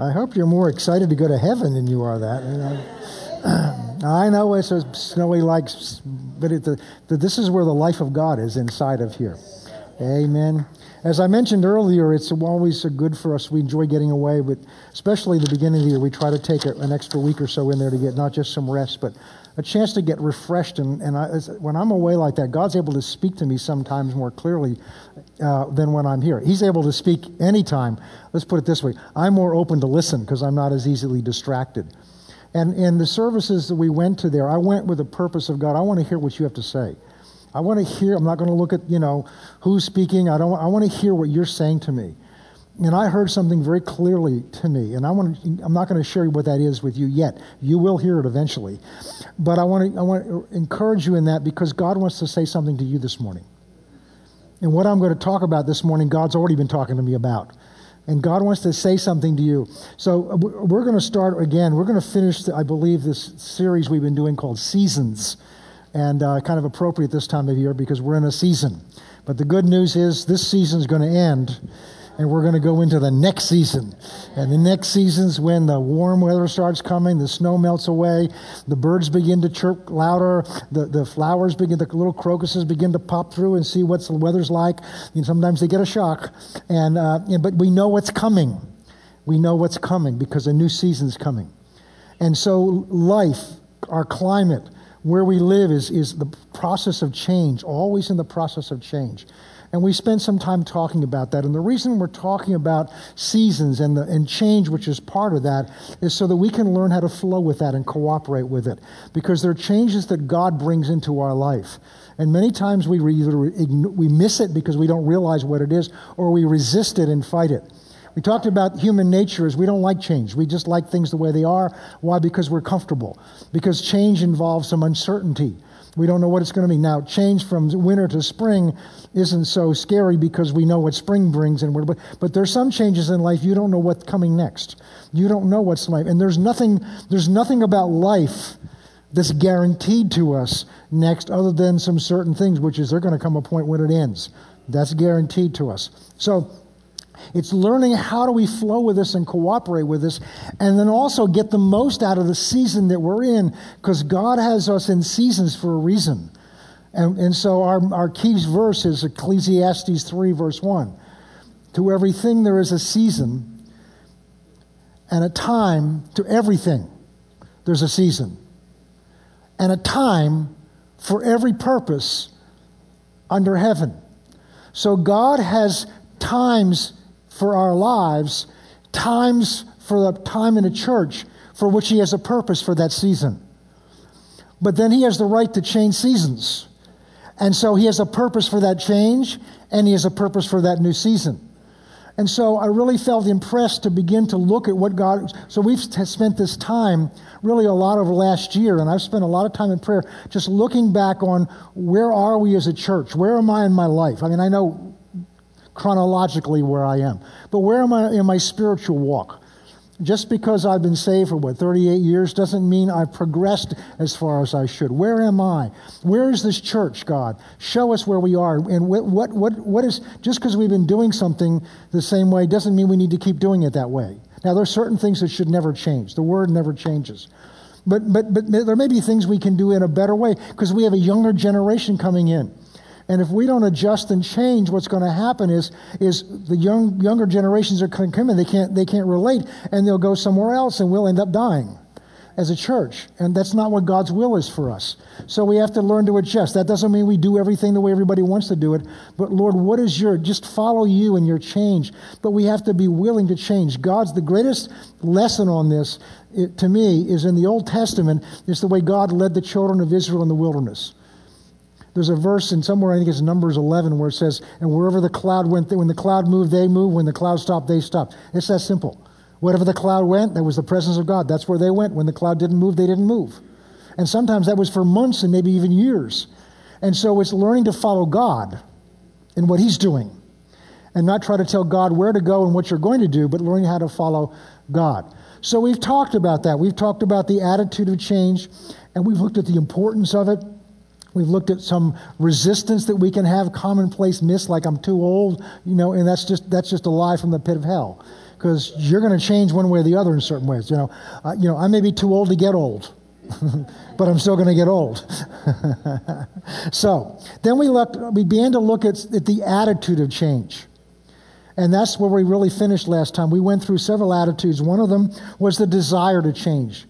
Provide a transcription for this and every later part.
I hope you're more excited to go to heaven than you are that. You know? I know it's a snowy like, but it, the, the, this is where the life of God is inside of here. Amen. As I mentioned earlier, it's always good for us. We enjoy getting away, but especially the beginning of the year, we try to take an extra week or so in there to get not just some rest, but a chance to get refreshed. And, and I, when I'm away like that, God's able to speak to me sometimes more clearly uh, than when I'm here. He's able to speak anytime. Let's put it this way I'm more open to listen because I'm not as easily distracted. And in the services that we went to there, I went with the purpose of God. I want to hear what you have to say. I want to hear, I'm not going to look at, you know, who's speaking. I, don't, I want to hear what you're saying to me. And I heard something very clearly to me, and I want to, I'm not going to share what that is with you yet. You will hear it eventually. But I want, to, I want to encourage you in that because God wants to say something to you this morning. And what I'm going to talk about this morning, God's already been talking to me about. And God wants to say something to you. So uh, we're going to start again. We're going to finish, I believe, this series we've been doing called Seasons and uh, kind of appropriate this time of year because we're in a season. But the good news is this season is going to end, and we're going to go into the next season. And the next season's when the warm weather starts coming, the snow melts away, the birds begin to chirp louder, the, the flowers begin, the little crocuses begin to pop through and see what the weather's like. And sometimes they get a shock, and uh, but we know what's coming. We know what's coming because a new season's coming. And so life, our climate, where we live is, is the process of change, always in the process of change. And we spent some time talking about that. And the reason we're talking about seasons and, the, and change, which is part of that, is so that we can learn how to flow with that and cooperate with it. Because there are changes that God brings into our life. And many times we either we miss it because we don't realize what it is, or we resist it and fight it. We talked about human nature as we don't like change. We just like things the way they are. Why? Because we're comfortable. Because change involves some uncertainty. We don't know what it's going to be. Now, change from winter to spring isn't so scary because we know what spring brings, and but, but there's some changes in life you don't know what's coming next. You don't know what's life, and there's nothing. There's nothing about life that's guaranteed to us next, other than some certain things, which is there going to come a point when it ends. That's guaranteed to us. So it's learning how do we flow with this and cooperate with this, and then also get the most out of the season that we're in, because God has us in seasons for a reason. And, and so our, our key verse is Ecclesiastes 3, verse 1. To everything there is a season and a time to everything. There's a season and a time for every purpose under heaven. So God has times for our lives, times for the time in a church for which He has a purpose for that season. But then He has the right to change seasons. And so He has a purpose for that change, and He has a purpose for that new season. And so I really felt impressed to begin to look at what God. So we've spent this time, really a lot over last year, and I've spent a lot of time in prayer just looking back on where are we as a church? Where am I in my life? I mean, I know chronologically where I am. But where am I in my spiritual walk? Just because I've been saved for what, 38 years doesn't mean I've progressed as far as I should. Where am I? Where is this church, God? Show us where we are. And what, what, what, what is, just because we've been doing something the same way doesn't mean we need to keep doing it that way. Now, there are certain things that should never change. The word never changes. But, but, but there may be things we can do in a better way because we have a younger generation coming in. And if we don't adjust and change, what's going to happen is, is the young, younger generations are coming in, they can't, they can't relate, and they'll go somewhere else, and we'll end up dying as a church. And that's not what God's will is for us. So we have to learn to adjust. That doesn't mean we do everything the way everybody wants to do it. But Lord, what is your, just follow you and your change. But we have to be willing to change. God's, the greatest lesson on this, it, to me, is in the Old Testament, is the way God led the children of Israel in the wilderness. There's a verse in somewhere, I think it's Numbers 11, where it says, And wherever the cloud went, when the cloud moved, they moved. When the cloud stopped, they stopped. It's that simple. Whatever the cloud went, that was the presence of God. That's where they went. When the cloud didn't move, they didn't move. And sometimes that was for months and maybe even years. And so it's learning to follow God in what He's doing and not try to tell God where to go and what you're going to do, but learning how to follow God. So we've talked about that. We've talked about the attitude of change, and we've looked at the importance of it. We've looked at some resistance that we can have, commonplace myths like I'm too old, you know, and that's just that's just a lie from the pit of hell. because you're going to change one way or the other in certain ways. You know, uh, you know, I may be too old to get old, but I'm still going to get old. so then we looked, we began to look at, at the attitude of change. And that's where we really finished last time. We went through several attitudes. One of them was the desire to change.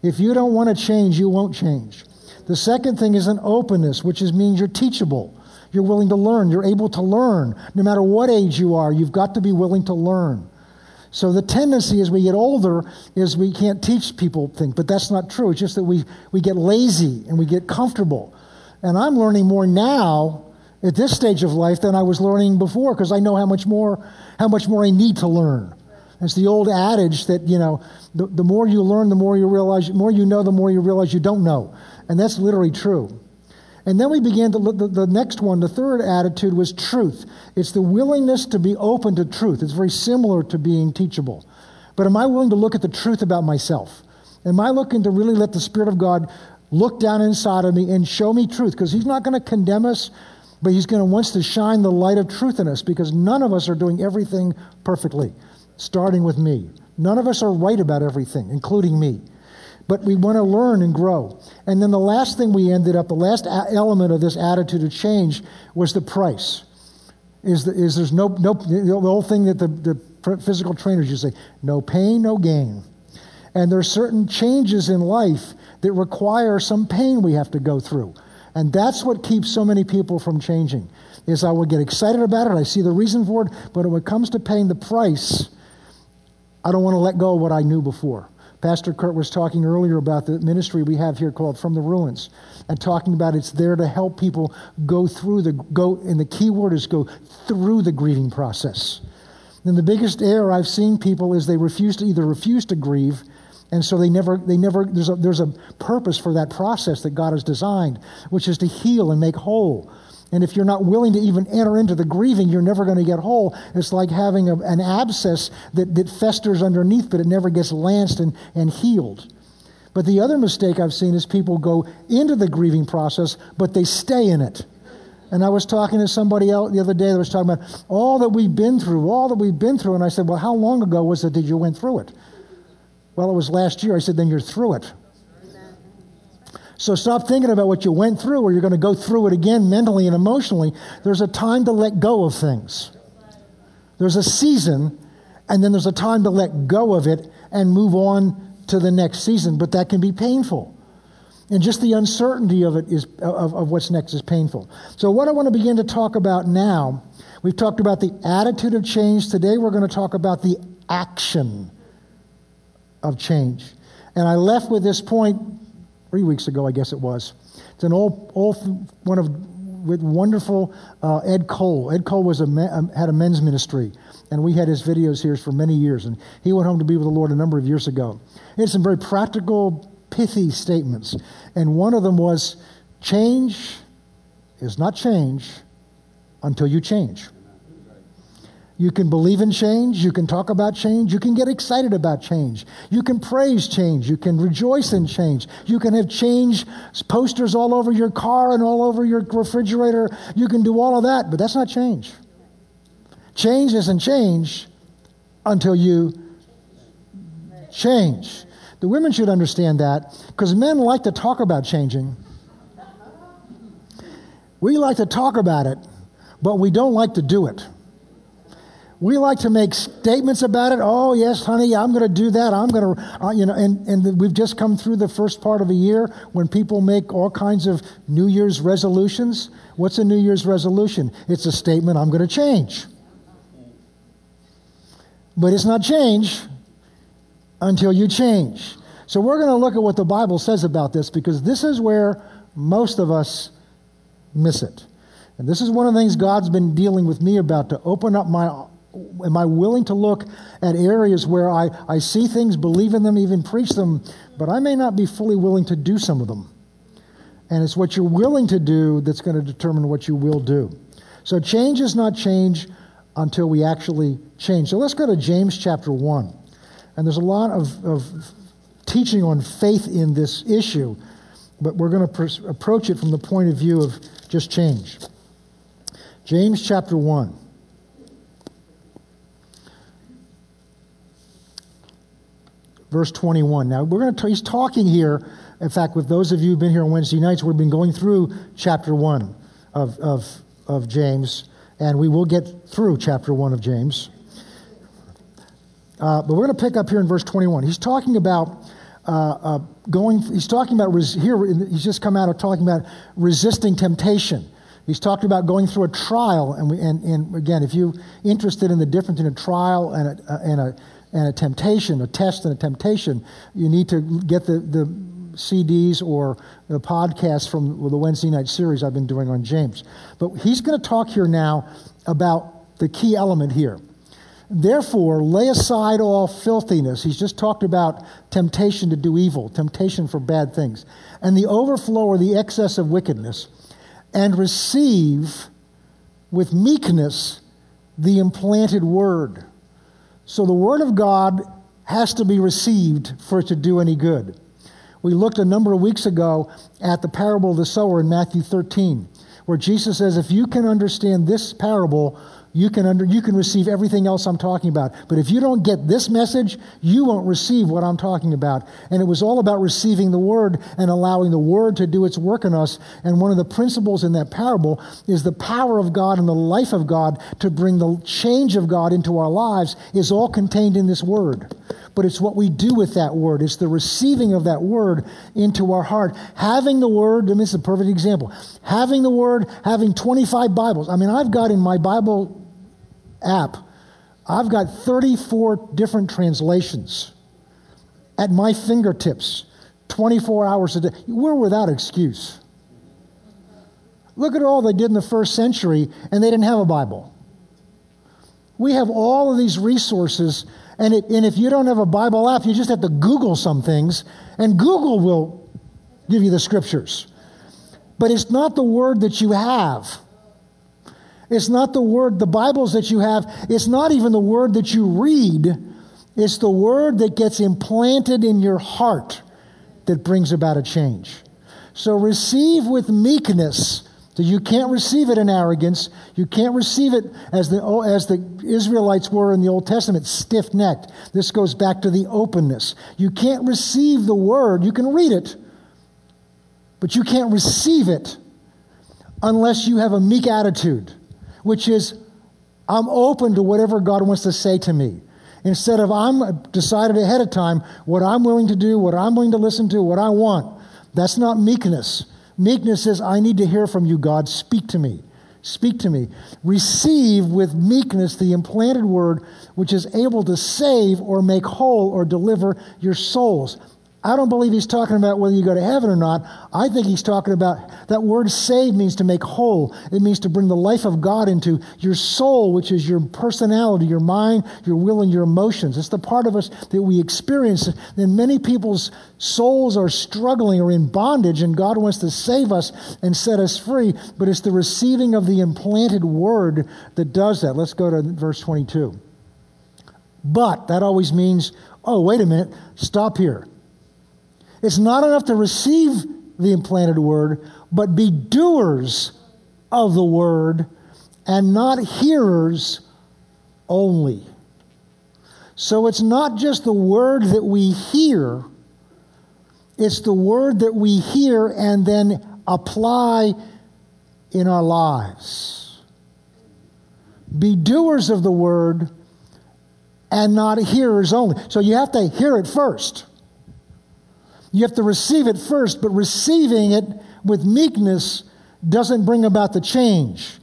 If you don't want to change, you won't change. The second thing is an openness, which is, means you're teachable. You're willing to learn. You're able to learn. No matter what age you are, you've got to be willing to learn. So the tendency as we get older is we can't teach people things, but that's not true. It's just that we, we get lazy and we get comfortable. And I'm learning more now at this stage of life than I was learning before because I know how much more how much more I need to learn. It's the old adage that, you know, the, the more you learn, the more you realize, the more you know, the more you realize you don't know. And that's literally true. And then we began to look, the, the next one, the third attitude was truth. It's the willingness to be open to truth. It's very similar to being teachable. But am I willing to look at the truth about myself? Am I looking to really let the Spirit of God look down inside of me and show me truth? Because He's not going to condemn us, but He's going to wants to shine the light of truth in us because none of us are doing everything perfectly, starting with me. None of us are right about everything, including me but we want to learn and grow. And then the last thing we ended up, the last element of this attitude of change was the price. Is, the, is there's no, no, the old thing that the, the physical trainers used to say, no pain, no gain. And there are certain changes in life that require some pain we have to go through. And that's what keeps so many people from changing. Is I will get excited about it, I see the reason for it, but when it comes to paying the price, I don't want to let go of what I knew before. Pastor Kurt was talking earlier about the ministry we have here called From the Ruins and talking about it's there to help people go through the go and the key word is go through the grieving process. And the biggest error I've seen people is they refuse to either refuse to grieve and so they never they never there's a there's a purpose for that process that God has designed, which is to heal and make whole. And if you're not willing to even enter into the grieving, you're never going to get whole. It's like having a, an abscess that, that festers underneath, but it never gets lanced and, and healed. But the other mistake I've seen is people go into the grieving process, but they stay in it. And I was talking to somebody else the other day that was talking about all that we've been through, all that we've been through. And I said, Well, how long ago was it that you went through it? Well, it was last year. I said, Then you're through it. So stop thinking about what you went through or you're going to go through it again mentally and emotionally. There's a time to let go of things. There's a season, and then there's a time to let go of it and move on to the next season. But that can be painful. And just the uncertainty of it is of, of what's next is painful. So what I want to begin to talk about now, we've talked about the attitude of change. Today we're going to talk about the action of change. And I left with this point three weeks ago, I guess it was. It's an old, old one of with wonderful uh, Ed Cole. Ed Cole was a um, had a men's ministry, and we had his videos here for many years. And he went home to be with the Lord a number of years ago. He had some very practical, pithy statements, and one of them was, "Change is not change until you change." You can believe in change. You can talk about change. You can get excited about change. You can praise change. You can rejoice in change. You can have change posters all over your car and all over your refrigerator. You can do all of that, but that's not change. Change isn't change until you change. The women should understand that because men like to talk about changing. We like to talk about it, but we don't like to do it. We like to make statements about it. Oh, yes, honey, I'm going to do that. I'm going to, uh, you know, and, and we've just come through the first part of a year when people make all kinds of New Year's resolutions. What's a New Year's resolution? It's a statement, I'm going to change. But it's not change until you change. So we're going to look at what the Bible says about this because this is where most of us miss it. And this is one of the things God's been dealing with me about to open up my am I willing to look at areas where I, I see things, believe in them, even preach them, but I may not be fully willing to do some of them? And it's what you're willing to do that's going to determine what you will do. So change is not change until we actually change. So let's go to James chapter 1. And there's a lot of, of teaching on faith in this issue, but we're going to pr- approach it from the point of view of just change. James chapter 1. Verse 21. Now, we're going to, he's talking here, in fact, with those of you who've been here on Wednesday nights, we've been going through chapter 1 of, of, of James, and we will get through chapter 1 of James. Uh, but we're going to pick up here in verse 21. He's talking about uh, uh, going, he's talking about, res- here, he's just come out of talking about resisting temptation. He's talked about going through a trial, and, we, and, and again, if you're interested in the difference in a trial and a, and a, and a temptation, a test and a temptation, you need to get the, the CDs or the podcasts from the Wednesday night series I've been doing on James. But he's going to talk here now about the key element here. Therefore, lay aside all filthiness. He's just talked about temptation to do evil, temptation for bad things, and the overflow or the excess of wickedness, and receive with meekness the implanted word. So the word of God has to be received for it to do any good. We looked a number of weeks ago at the parable of the sower in Matthew 13, where Jesus says, If you can understand this parable, you can, under, you can receive everything else I'm talking about. But if you don't get this message, you won't receive what I'm talking about. And it was all about receiving the Word and allowing the Word to do its work in us. And one of the principles in that parable is the power of God and the life of God to bring the change of God into our lives is all contained in this Word. But it's what we do with that Word. It's the receiving of that Word into our heart. Having the Word, and this is a perfect example. Having the Word, having 25 Bibles. I mean, I've got in my Bible app, I've got 34 different translations at my fingertips 24 hours a day. We're without excuse. Look at all they did in the first century, and they didn't have a Bible. We have all of these resources, and, it, and if you don't have a Bible app, you just have to Google some things, and Google will give you the scriptures. But it's not the word that you have. It's not the word, the Bibles that you have, it's not even the word that you read. It's the word that gets implanted in your heart that brings about a change. So receive with meekness. So you can't receive it in arrogance. You can't receive it as the, oh, as the Israelites were in the Old Testament, stiff necked. This goes back to the openness. You can't receive the word. You can read it, but you can't receive it unless you have a meek attitude which is I'm open to whatever God wants to say to me. Instead of I'm decided ahead of time what I'm willing to do, what I'm willing to listen to, what I want. That's not meekness. Meekness is I need to hear from you, God. Speak to me. Speak to me. Receive with meekness the implanted word which is able to save or make whole or deliver your souls. I don't believe he's talking about whether you go to heaven or not. I think he's talking about that word save means to make whole. It means to bring the life of God into your soul, which is your personality, your mind, your will, and your emotions. It's the part of us that we experience. And many people's souls are struggling or in bondage, and God wants to save us and set us free. But it's the receiving of the implanted word that does that. Let's go to verse 22. But that always means, oh, wait a minute, stop here. It's not enough to receive the implanted word, but be doers of the word and not hearers only. So it's not just the word that we hear, it's the word that we hear and then apply in our lives. Be doers of the word and not hearers only. So you have to hear it first. You have to receive it first, but receiving it with meekness doesn't bring about the change.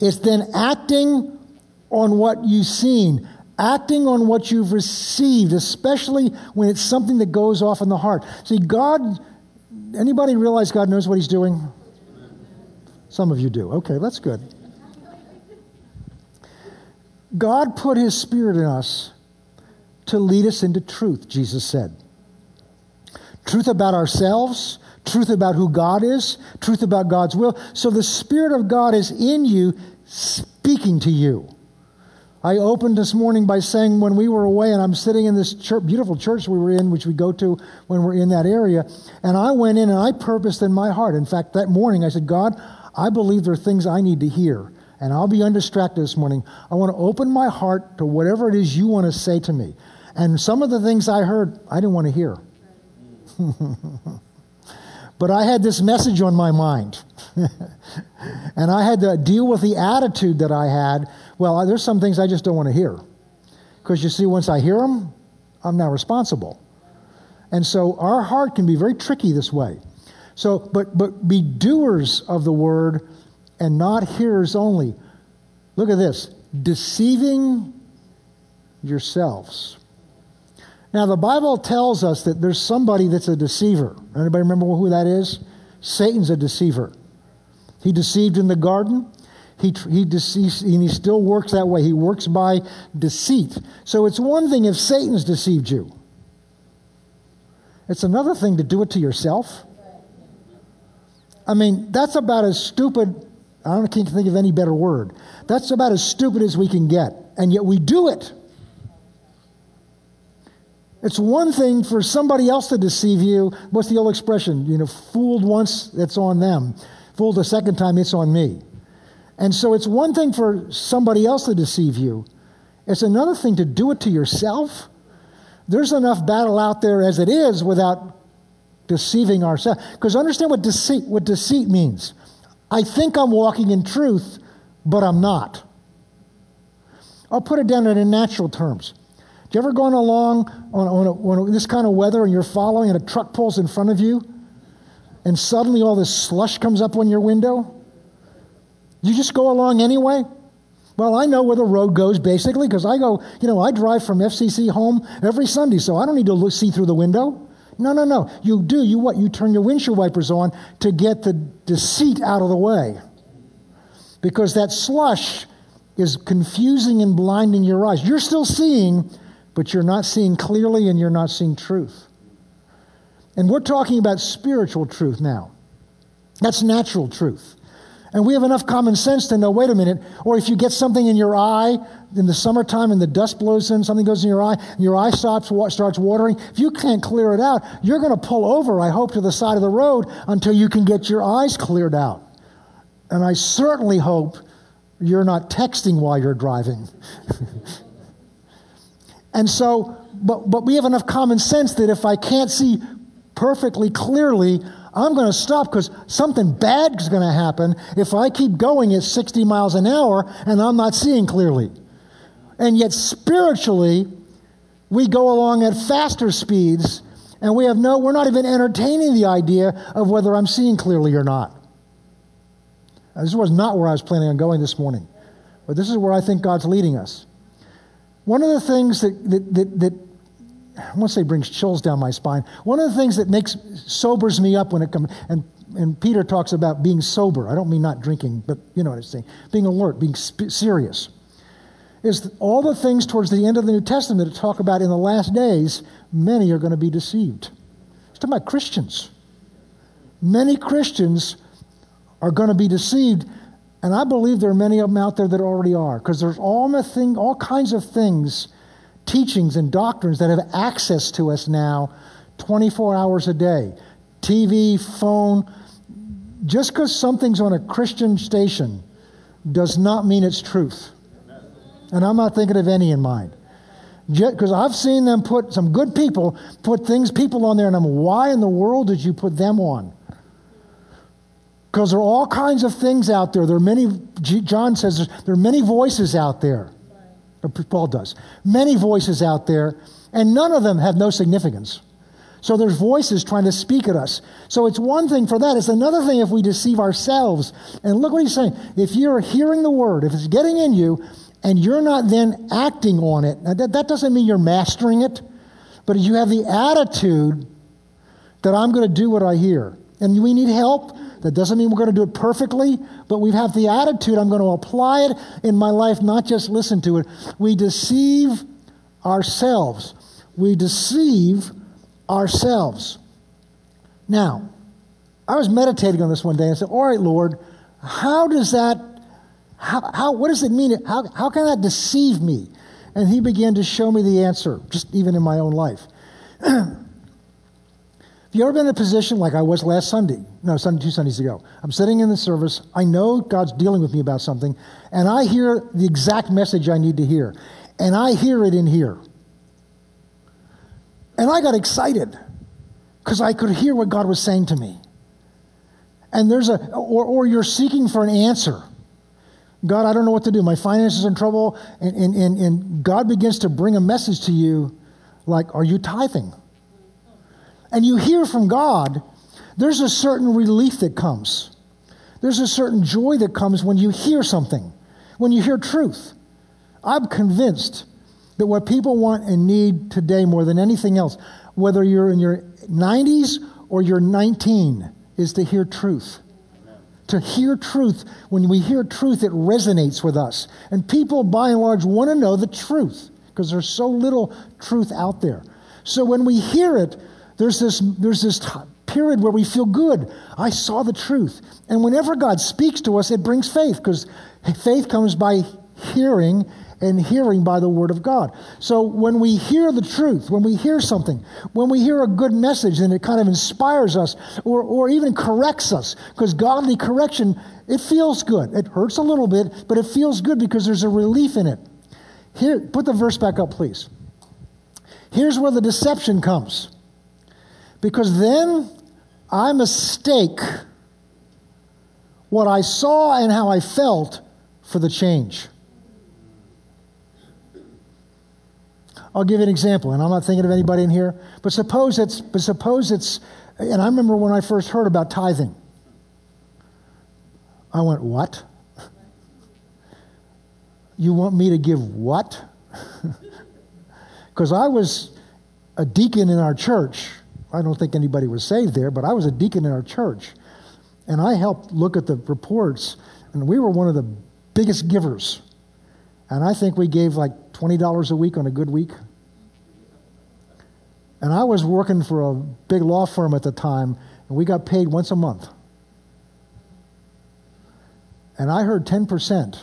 It's then acting on what you've seen, acting on what you've received, especially when it's something that goes off in the heart. See, God, anybody realize God knows what He's doing? Some of you do. Okay, that's good. God put His Spirit in us to lead us into truth, Jesus said truth about ourselves, truth about who God is, truth about God's will. So the Spirit of God is in you, speaking to you. I opened this morning by saying when we were away, and I'm sitting in this church, beautiful church we were in, which we go to when we're in that area, and I went in and I purposed in my heart. In fact, that morning I said, God, I believe there are things I need to hear, and I'll be undistracted this morning. I want to open my heart to whatever it is you want to say to me. And some of the things I heard, I didn't want to hear. but I had this message on my mind. and I had to deal with the attitude that I had. Well, there's some things I just don't want to hear. Because you see, once I hear them, I'm now responsible. And so our heart can be very tricky this way. So, but, but be doers of the word and not hearers only. Look at this deceiving yourselves. Now, the Bible tells us that there's somebody that's a deceiver. Anybody remember who that is? Satan's a deceiver. He deceived in the garden. He, he deceives, and he still works that way. He works by deceit. So it's one thing if Satan's deceived you, it's another thing to do it to yourself. I mean, that's about as stupid. I don't can't think of any better word. That's about as stupid as we can get, and yet we do it. It's one thing for somebody else to deceive you. What's the old expression? You know, fooled once, it's on them. Fooled a second time, it's on me. And so it's one thing for somebody else to deceive you. It's another thing to do it to yourself. There's enough battle out there as it is without deceiving ourselves. Because understand what deceit, what deceit means. I think I'm walking in truth, but I'm not. I'll put it down in natural terms. You ever gone along on, on, a, on this kind of weather and you're following and a truck pulls in front of you and suddenly all this slush comes up on your window? You just go along anyway? Well, I know where the road goes basically because I go, you know, I drive from FCC home every Sunday, so I don't need to look, see through the window. No, no, no. You do. You what? You turn your windshield wipers on to get the deceit out of the way. Because that slush is confusing and blinding your eyes. You're still seeing, but you're not seeing clearly and you're not seeing truth. And we're talking about spiritual truth now. That's natural truth. And we have enough common sense to know wait a minute, or if you get something in your eye in the summertime and the dust blows in, something goes in your eye, and your eye stops, starts watering, if you can't clear it out, you're going to pull over, I hope, to the side of the road until you can get your eyes cleared out. And I certainly hope you're not texting while you're driving. and so, but, but we have enough common sense that if I can't see perfectly clearly, I'm going to stop because something bad is going to happen if I keep going at 60 miles an hour and I'm not seeing clearly. And yet, spiritually, we go along at faster speeds and we have no, we're not even entertaining the idea of whether I'm seeing clearly or not. This was not where I was planning on going this morning, but this is where I think God's leading us. One of the things that, that, that, that I won't say brings chills down my spine. One of the things that makes sobers me up when it comes, and, and Peter talks about being sober. I don't mean not drinking, but you know what I'm saying. Being alert, being sp- serious. Is all the things towards the end of the New Testament that talk about in the last days, many are going to be deceived. It's talking about Christians. Many Christians are going to be deceived, and I believe there are many of them out there that already are, because there's all, thing, all kinds of things teachings and doctrines that have access to us now 24 hours a day TV, phone. Just because something's on a Christian station does not mean it's truth. And I'm not thinking of any in mind. Because I've seen them put some good people put things, people on there, and I'm, why in the world did you put them on? Because there are all kinds of things out there. There are many, John says, there are many voices out there. Paul does. Many voices out there, and none of them have no significance. So there's voices trying to speak at us. So it's one thing for that. It's another thing if we deceive ourselves. And look what he's saying. If you're hearing the word, if it's getting in you, and you're not then acting on it, that, that doesn't mean you're mastering it, but you have the attitude that I'm going to do what I hear. And we need help. That doesn't mean we're going to do it perfectly, but we have the attitude I'm going to apply it in my life, not just listen to it. We deceive ourselves. We deceive ourselves. Now, I was meditating on this one day and said, All right, Lord, how does that, how, how, what does it mean? How, how can that deceive me? And he began to show me the answer, just even in my own life. you ever been in a position like I was last Sunday? No, Sunday, two Sundays ago. I'm sitting in the service. I know God's dealing with me about something, and I hear the exact message I need to hear. And I hear it in here. And I got excited because I could hear what God was saying to me. And there's a, or, or you're seeking for an answer. God, I don't know what to do. My finances are in trouble. And, and, and, and God begins to bring a message to you like, Are you tithing? And you hear from God, there's a certain relief that comes. There's a certain joy that comes when you hear something, when you hear truth. I'm convinced that what people want and need today more than anything else, whether you're in your 90s or you're 19, is to hear truth. To hear truth, when we hear truth, it resonates with us. And people, by and large, want to know the truth because there's so little truth out there. So when we hear it, there's this, there's this period where we feel good. I saw the truth. And whenever God speaks to us, it brings faith because faith comes by hearing and hearing by the word of God. So when we hear the truth, when we hear something, when we hear a good message then it kind of inspires us or, or even corrects us, because godly correction, it feels good. It hurts a little bit, but it feels good because there's a relief in it. Here, put the verse back up, please. Here's where the deception comes. Because then I mistake what I saw and how I felt for the change. I'll give you an example, and I'm not thinking of anybody in here, but suppose it's, but suppose it's, and I remember when I first heard about tithing. I went, What? You want me to give what? Because I was a deacon in our church. I don't think anybody was saved there, but I was a deacon in our church. And I helped look at the reports, and we were one of the biggest givers. And I think we gave like $20 a week on a good week. And I was working for a big law firm at the time, and we got paid once a month. And I heard 10%.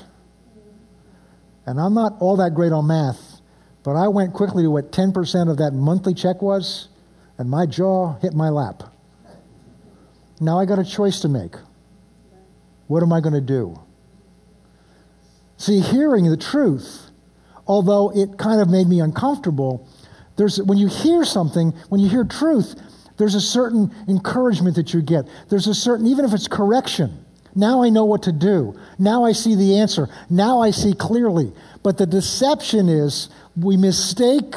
And I'm not all that great on math, but I went quickly to what 10% of that monthly check was, and my jaw hit my lap. Now I got a choice to make. What am I going to do? See, hearing the truth, although it kind of made me uncomfortable, there's, when you hear something, when you hear truth, there's a certain encouragement that you get. There's a certain, even if it's correction, now I know what to do. Now I see the answer. Now I see clearly. But the deception is we mistake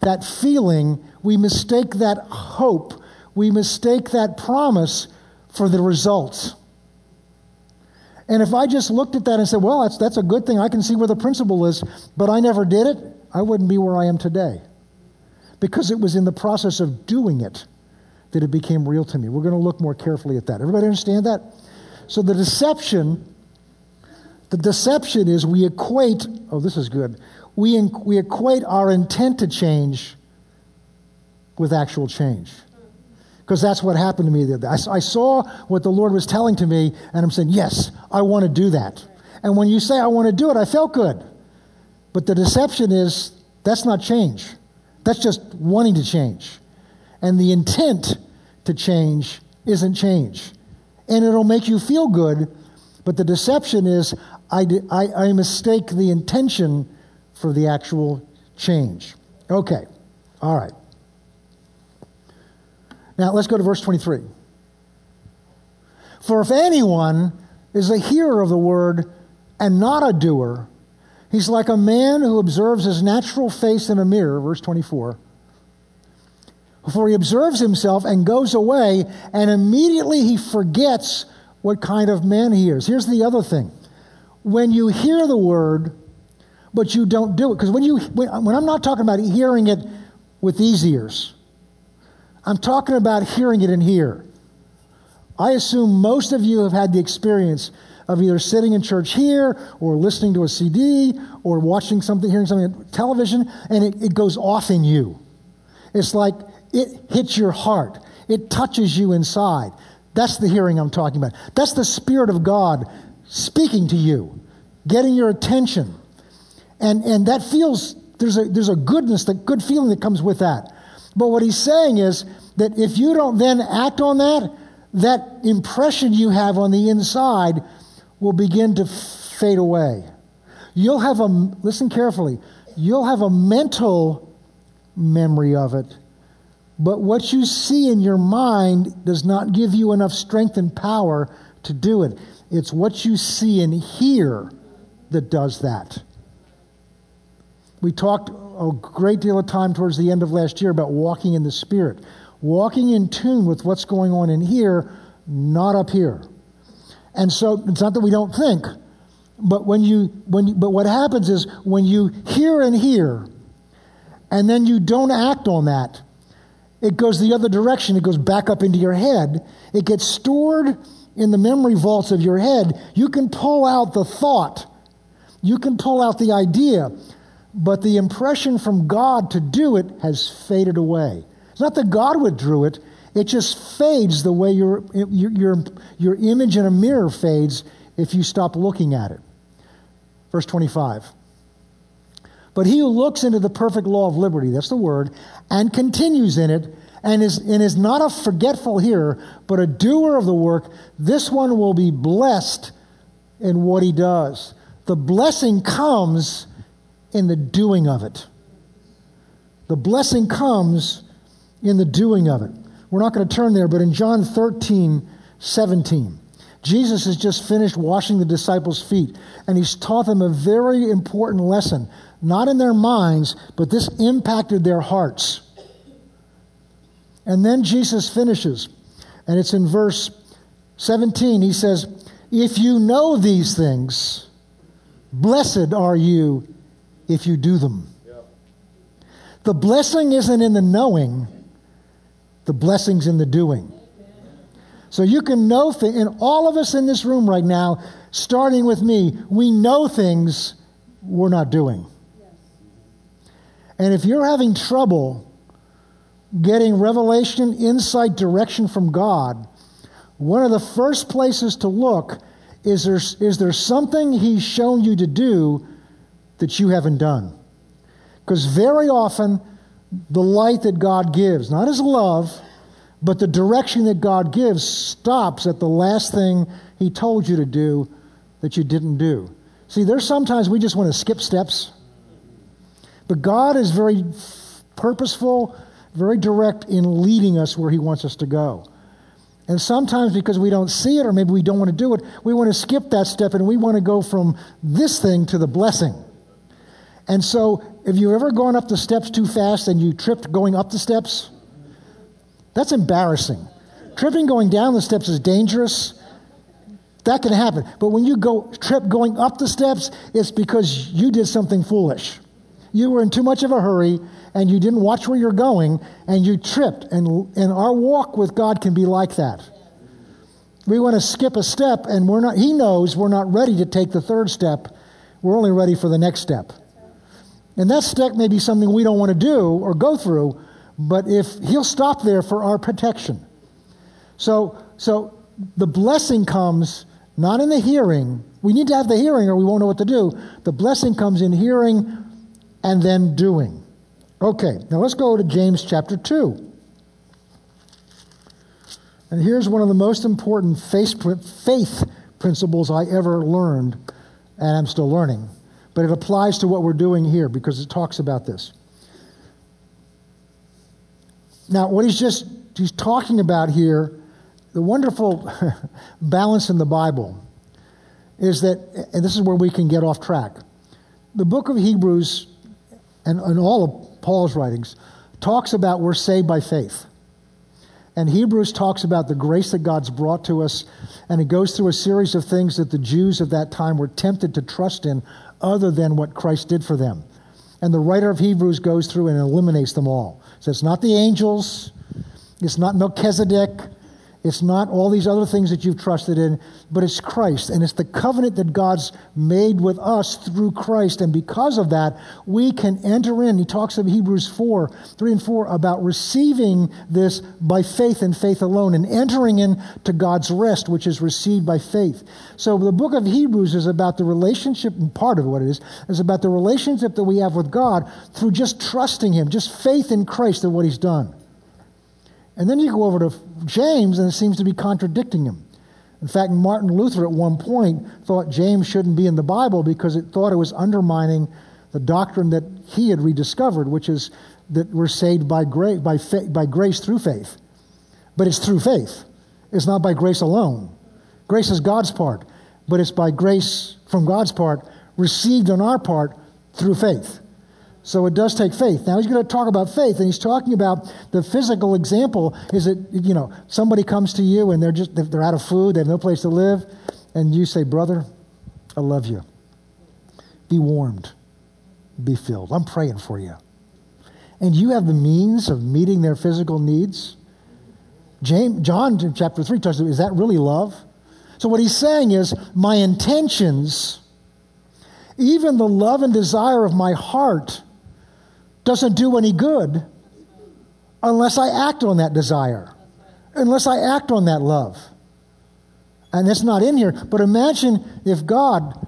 that feeling, we mistake that hope, we mistake that promise for the results. And if I just looked at that and said, well, that's, that's a good thing, I can see where the principle is, but I never did it, I wouldn't be where I am today because it was in the process of doing it that it became real to me. We're going to look more carefully at that. Everybody understand that? So the deception, the deception is we equate, oh, this is good. We, we equate our intent to change with actual change. Because that's what happened to me. the other I, I saw what the Lord was telling to me, and I'm saying, yes, I want to do that. And when you say I want to do it, I felt good. But the deception is that's not change. That's just wanting to change. And the intent to change isn't change. And it'll make you feel good, but the deception is I, I, I mistake the intention for the actual change. Okay, all right. Now let's go to verse 23. For if anyone is a hearer of the word and not a doer, He's like a man who observes his natural face in a mirror, verse 24. For he observes himself and goes away, and immediately he forgets what kind of man he is. Here's the other thing when you hear the word, but you don't do it, because when, you, when, when I'm not talking about hearing it with these ears, I'm talking about hearing it in here. I assume most of you have had the experience of either sitting in church here or listening to a CD or watching something, hearing something on television, and it, it goes off in you. It's like it hits your heart, it touches you inside. That's the hearing I'm talking about. That's the Spirit of God speaking to you, getting your attention. And, and that feels, there's a, there's a goodness, the good feeling that comes with that. But what he's saying is that if you don't then act on that, that impression you have on the inside will begin to fade away. You'll have a, listen carefully, you'll have a mental memory of it. But what you see in your mind does not give you enough strength and power to do it. It's what you see and hear that does that. We talked a great deal of time towards the end of last year about walking in the Spirit, walking in tune with what's going on in here, not up here. And so it's not that we don't think, but when you when you, but what happens is when you hear and hear, and then you don't act on that, it goes the other direction. It goes back up into your head. It gets stored in the memory vaults of your head. You can pull out the thought. You can pull out the idea but the impression from God to do it has faded away. It's not that God withdrew it, it just fades the way your, your, your, your image in a mirror fades if you stop looking at it. Verse 25. But he who looks into the perfect law of liberty, that's the word, and continues in it, and is, and is not a forgetful hearer, but a doer of the work, this one will be blessed in what he does. The blessing comes in the doing of it. The blessing comes in the doing of it. We're not going to turn there, but in John 13, 17, Jesus has just finished washing the disciples' feet, and he's taught them a very important lesson, not in their minds, but this impacted their hearts. And then Jesus finishes, and it's in verse 17. He says, If you know these things, blessed are you if you do them. The blessing isn't in the knowing, the blessing's in the doing. So you can know things, and all of us in this room right now, starting with me, we know things we're not doing. And if you're having trouble getting revelation, insight, direction from God, one of the first places to look is there, is there something He's shown you to do that you haven't done. Because very often, the light that God gives, not His love, but the direction that God gives, stops at the last thing He told you to do that you didn't do. See, there's sometimes we just want to skip steps. But God is very purposeful, very direct in leading us where He wants us to go. And sometimes because we don't see it or maybe we don't want to do it, we want to skip that step and we want to go from this thing to the blessing. And so, if you've ever gone up the steps too fast and you tripped going up the steps, that's embarrassing. Tripping going down the steps is dangerous. That can happen. But when you go trip going up the steps, it's because you did something foolish. You were in too much of a hurry and you didn't watch where you're going and you tripped. And, and our walk with God can be like that. We want to skip a step and we're not, He knows we're not ready to take the third step. We're only ready for the next step. And that step may be something we don't want to do or go through, but if he'll stop there for our protection. So, so the blessing comes not in the hearing. We need to have the hearing or we won't know what to do. The blessing comes in hearing and then doing. Okay, now let's go to James chapter 2. And here's one of the most important faith principles I ever learned, and I'm still learning but it applies to what we're doing here because it talks about this. Now, what he's just he's talking about here, the wonderful balance in the Bible is that, and this is where we can get off track. The book of Hebrews and, and all of Paul's writings talks about we're saved by faith. And Hebrews talks about the grace that God's brought to us, and it goes through a series of things that the Jews of that time were tempted to trust in other than what Christ did for them. And the writer of Hebrews goes through and eliminates them all. So it's not the angels, it's not Melchizedek, it's not all these other things that you've trusted in, but it's Christ. And it's the covenant that God's made with us through Christ. And because of that, we can enter in. He talks of Hebrews 4, 3 and 4 about receiving this by faith and faith alone and entering into God's rest, which is received by faith. So the book of Hebrews is about the relationship, and part of what it is, is about the relationship that we have with God through just trusting Him, just faith in Christ and what He's done. And then you go over to James, and it seems to be contradicting him. In fact, Martin Luther at one point thought James shouldn't be in the Bible because it thought it was undermining the doctrine that he had rediscovered, which is that we're saved by grace, by, fa- by grace through faith. But it's through faith. It's not by grace alone. Grace is God's part, but it's by grace from God's part, received on our part through faith. So it does take faith. Now he's going to talk about faith, and he's talking about the physical example is that, you know, somebody comes to you and they're just, they're out of food, they have no place to live, and you say, Brother, I love you. Be warmed, be filled. I'm praying for you. And you have the means of meeting their physical needs. James, John, chapter 3, talks about, is that really love? So what he's saying is, my intentions, even the love and desire of my heart, doesn't do any good unless I act on that desire, unless I act on that love. And it's not in here, but imagine if God,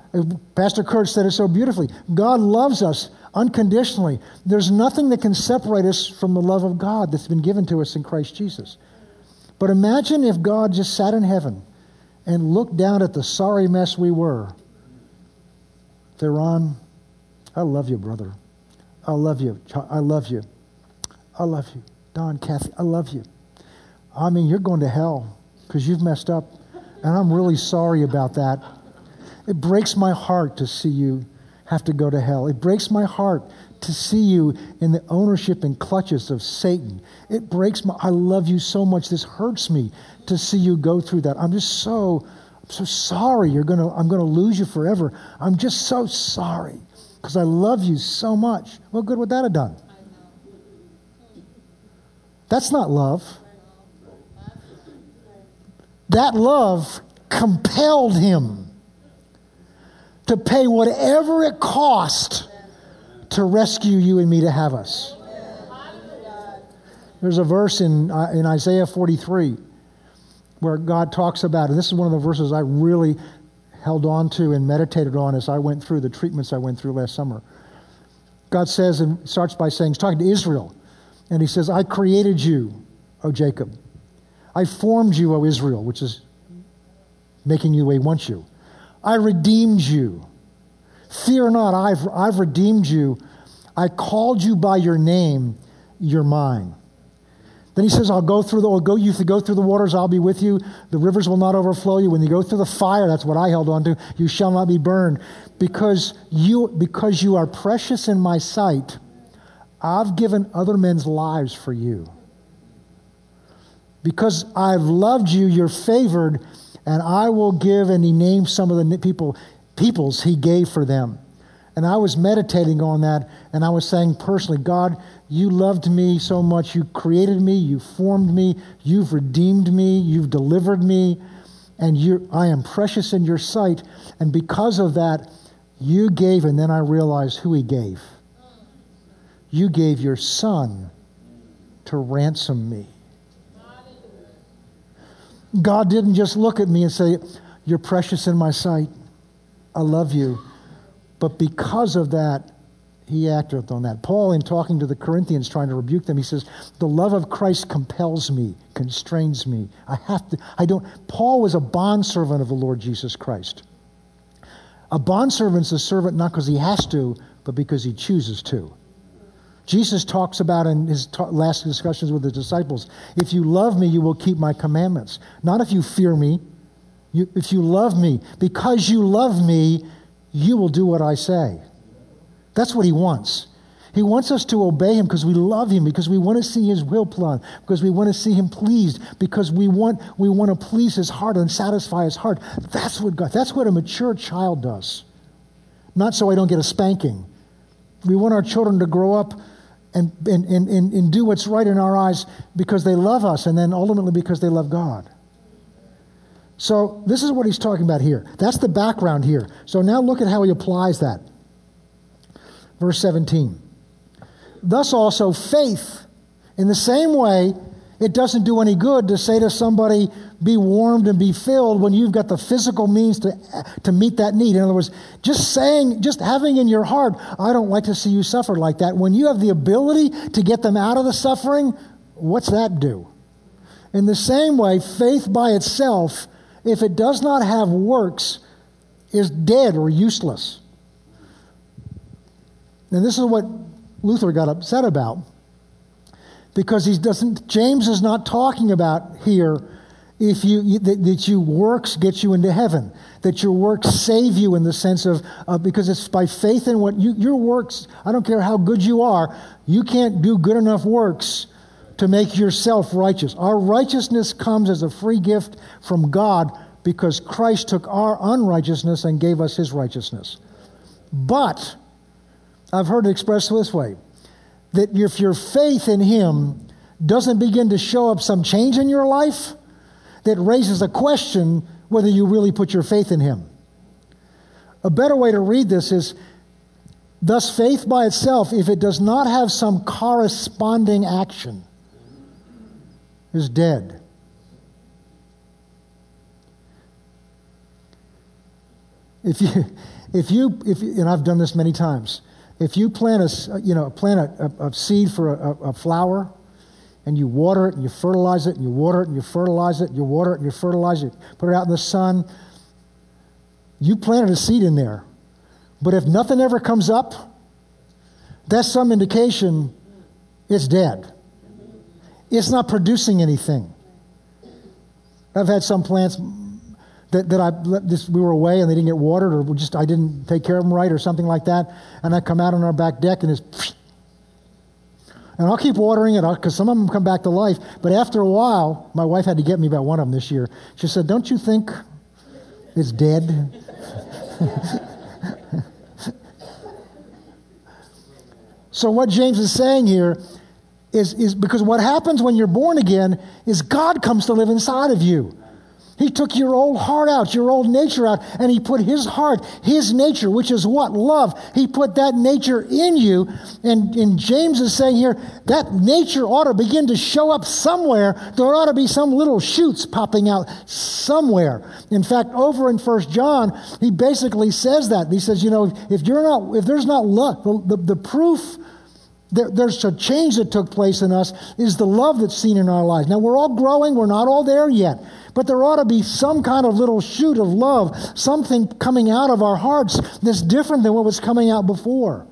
Pastor Kurt said it so beautifully, God loves us unconditionally. There's nothing that can separate us from the love of God that's been given to us in Christ Jesus. But imagine if God just sat in heaven and looked down at the sorry mess we were. Theron, I love you, brother. I love you. I love you. I love you. Don, Kathy, I love you. I mean, you're going to hell because you've messed up. And I'm really sorry about that. It breaks my heart to see you have to go to hell. It breaks my heart to see you in the ownership and clutches of Satan. It breaks my I love you so much. This hurts me to see you go through that. I'm just so I'm so sorry you're going to I'm going to lose you forever. I'm just so sorry because I love you so much. What good would that have done? That's not love. That love compelled him to pay whatever it cost to rescue you and me to have us. There's a verse in, uh, in Isaiah 43 where God talks about, and this is one of the verses I really held on to and meditated on as I went through the treatments I went through last summer. God says, and starts by saying, he's talking to Israel, and he says, I created you, O Jacob. I formed you, O Israel, which is making you he wants you. I redeemed you. Fear not, I've, I've redeemed you. I called you by your name, you're mine. Then he says, I'll go through the, I'll go, you to go through the waters, I'll be with you. The rivers will not overflow you. When you go through the fire, that's what I held on to, you shall not be burned. Because you, because you are precious in my sight, I've given other men's lives for you. Because I've loved you, you're favored, and I will give, and he named some of the people, peoples he gave for them. And I was meditating on that, and I was saying personally, God, you loved me so much. You created me, you formed me, you've redeemed me, you've delivered me, and you, I am precious in your sight. And because of that, you gave, and then I realized who he gave. You gave your son to ransom me. God didn't just look at me and say, You're precious in my sight. I love you. But because of that, he acted on that. Paul, in talking to the Corinthians, trying to rebuke them, he says, The love of Christ compels me, constrains me. I have to, I don't. Paul was a bondservant of the Lord Jesus Christ. A bondservant's a servant not because he has to, but because he chooses to. Jesus talks about in his ta- last discussions with the disciples if you love me, you will keep my commandments. Not if you fear me, you, if you love me. Because you love me, you will do what I say. That's what he wants. He wants us to obey him because we love him, because we want to see his will plan, because we want to see him pleased, because we want, we want to please his heart and satisfy his heart. That's what God, that's what a mature child does. Not so I don't get a spanking. We want our children to grow up and, and, and, and, do what's right in our eyes because they love us and then ultimately because they love God. So, this is what he's talking about here. That's the background here. So, now look at how he applies that. Verse 17. Thus, also, faith, in the same way, it doesn't do any good to say to somebody, be warmed and be filled when you've got the physical means to, to meet that need. In other words, just saying, just having in your heart, I don't like to see you suffer like that. When you have the ability to get them out of the suffering, what's that do? In the same way, faith by itself, if it does not have works, is dead or useless. And this is what Luther got upset about because he doesn't James is not talking about here if you that, that you works get you into heaven that your works save you in the sense of uh, because it's by faith in what you, your works i don't care how good you are you can't do good enough works to make yourself righteous our righteousness comes as a free gift from god because christ took our unrighteousness and gave us his righteousness but i've heard it expressed this way that if your faith in him doesn't begin to show up some change in your life that raises a question whether you really put your faith in Him. A better way to read this is Thus, faith by itself, if it does not have some corresponding action, is dead. If you, if you, if you, and I've done this many times, if you plant a, you know, plant a, a, a seed for a, a flower, and you water it and you fertilize it and you water it and you fertilize it, and you water it and you fertilize it, put it out in the sun. You planted a seed in there. But if nothing ever comes up, that's some indication it's dead. It's not producing anything. I've had some plants that, that I this, we were away and they didn't get watered or just I didn't take care of them right or something like that, and I come out on our back deck and it's and I'll keep watering it because some of them come back to life. But after a while, my wife had to get me about one of them this year. She said, Don't you think it's dead? so, what James is saying here is, is because what happens when you're born again is God comes to live inside of you. He took your old heart out, your old nature out, and He put His heart, His nature, which is what? Love. He put that nature in you. And, and James is saying here that nature ought to begin to show up somewhere. There ought to be some little shoots popping out somewhere. In fact, over in First John, he basically says that. He says, you know, if you're not, if there's not love, the, the, the proof there, there's a change that took place in us is the love that's seen in our lives. Now, we're all growing, we're not all there yet, but there ought to be some kind of little shoot of love, something coming out of our hearts that's different than what was coming out before.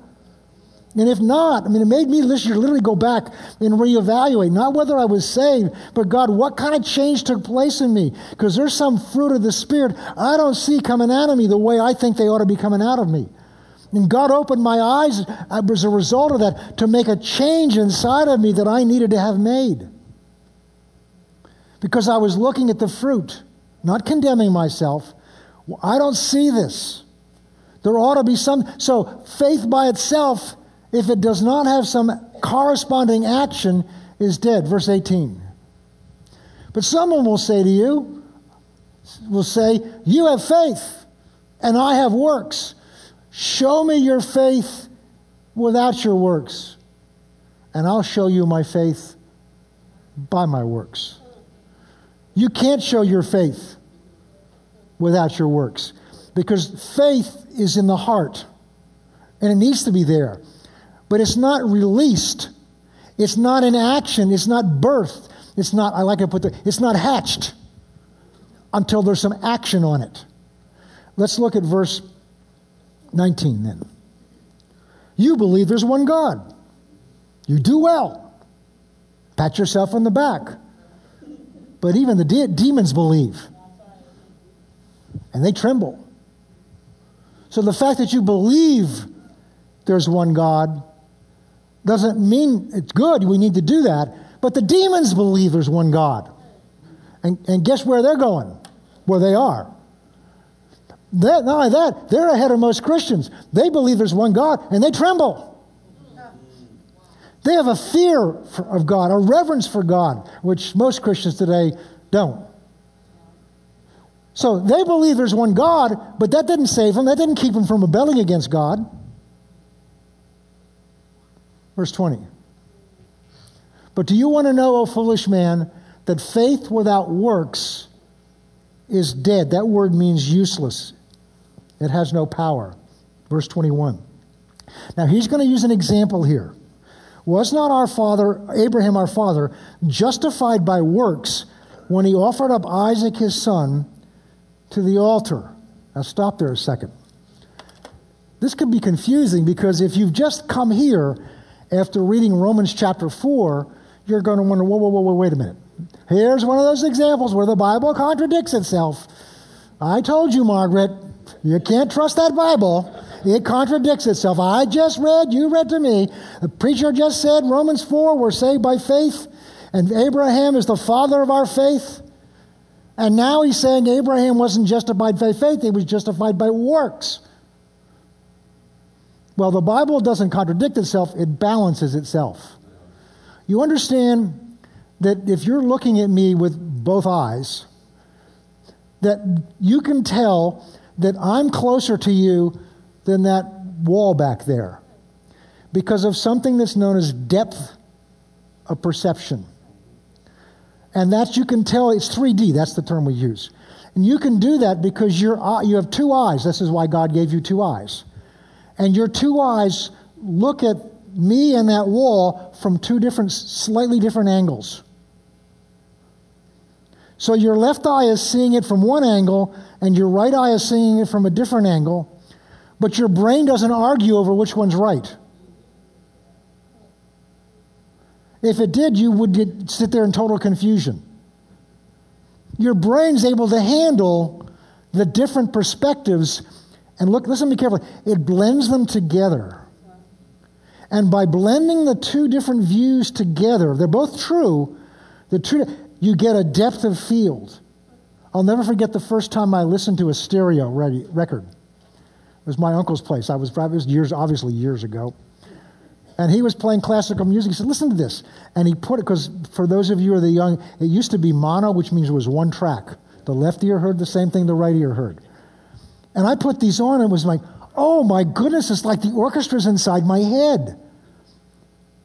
And if not, I mean, it made me this year literally go back and reevaluate, not whether I was saved, but God, what kind of change took place in me? Because there's some fruit of the Spirit I don't see coming out of me the way I think they ought to be coming out of me. And God opened my eyes as a result of that to make a change inside of me that I needed to have made. Because I was looking at the fruit, not condemning myself. I don't see this. There ought to be some. So, faith by itself, if it does not have some corresponding action, is dead. Verse 18. But someone will say to you, will say, You have faith, and I have works. Show me your faith without your works, and I'll show you my faith by my works. You can't show your faith without your works because faith is in the heart and it needs to be there. But it's not released, it's not in action, it's not birthed, it's not, I like to put the, it's not hatched until there's some action on it. Let's look at verse 19 then. You believe there's one God. You do well. Pat yourself on the back. But even the de- demons believe. And they tremble. So the fact that you believe there's one God doesn't mean it's good. We need to do that. But the demons believe there's one God. And, and guess where they're going? Where they are. That, not only that, they're ahead of most Christians. They believe there's one God and they tremble. They have a fear of God, a reverence for God, which most Christians today don't. So they believe there's one God, but that didn't save them. That didn't keep them from rebelling against God. Verse 20. But do you want to know, O foolish man, that faith without works is dead? That word means useless. It has no power. Verse 21. Now he's going to use an example here. Was not our father, Abraham our father, justified by works when he offered up Isaac his son to the altar? Now stop there a second. This could be confusing because if you've just come here after reading Romans chapter 4, you're going to wonder, whoa, whoa, whoa, whoa, wait a minute. Here's one of those examples where the Bible contradicts itself. I told you, Margaret, you can't trust that Bible. It contradicts itself. I just read, you read to me. The preacher just said, Romans 4, we're saved by faith, and Abraham is the father of our faith. And now he's saying Abraham wasn't justified by faith, he was justified by works. Well, the Bible doesn't contradict itself, it balances itself. You understand that if you're looking at me with both eyes, that you can tell that I'm closer to you than that wall back there because of something that's known as depth of perception. And that you can tell it's 3D, that's the term we use. And you can do that because uh, you have two eyes. This is why God gave you two eyes. And your two eyes look at me and that wall from two different, slightly different angles. So your left eye is seeing it from one angle, and your right eye is seeing it from a different angle, but your brain doesn't argue over which one's right. If it did, you would get, sit there in total confusion. Your brain's able to handle the different perspectives, and look, listen to me carefully. It blends them together. And by blending the two different views together, they're both true. The two, you get a depth of field. I'll never forget the first time I listened to a stereo record. It was my uncle's place. I was, it was years, obviously years ago. And he was playing classical music. He said, Listen to this. And he put it, because for those of you who are the young, it used to be mono, which means it was one track. The left ear heard the same thing the right ear heard. And I put these on, and was like, oh my goodness, it's like the orchestra's inside my head.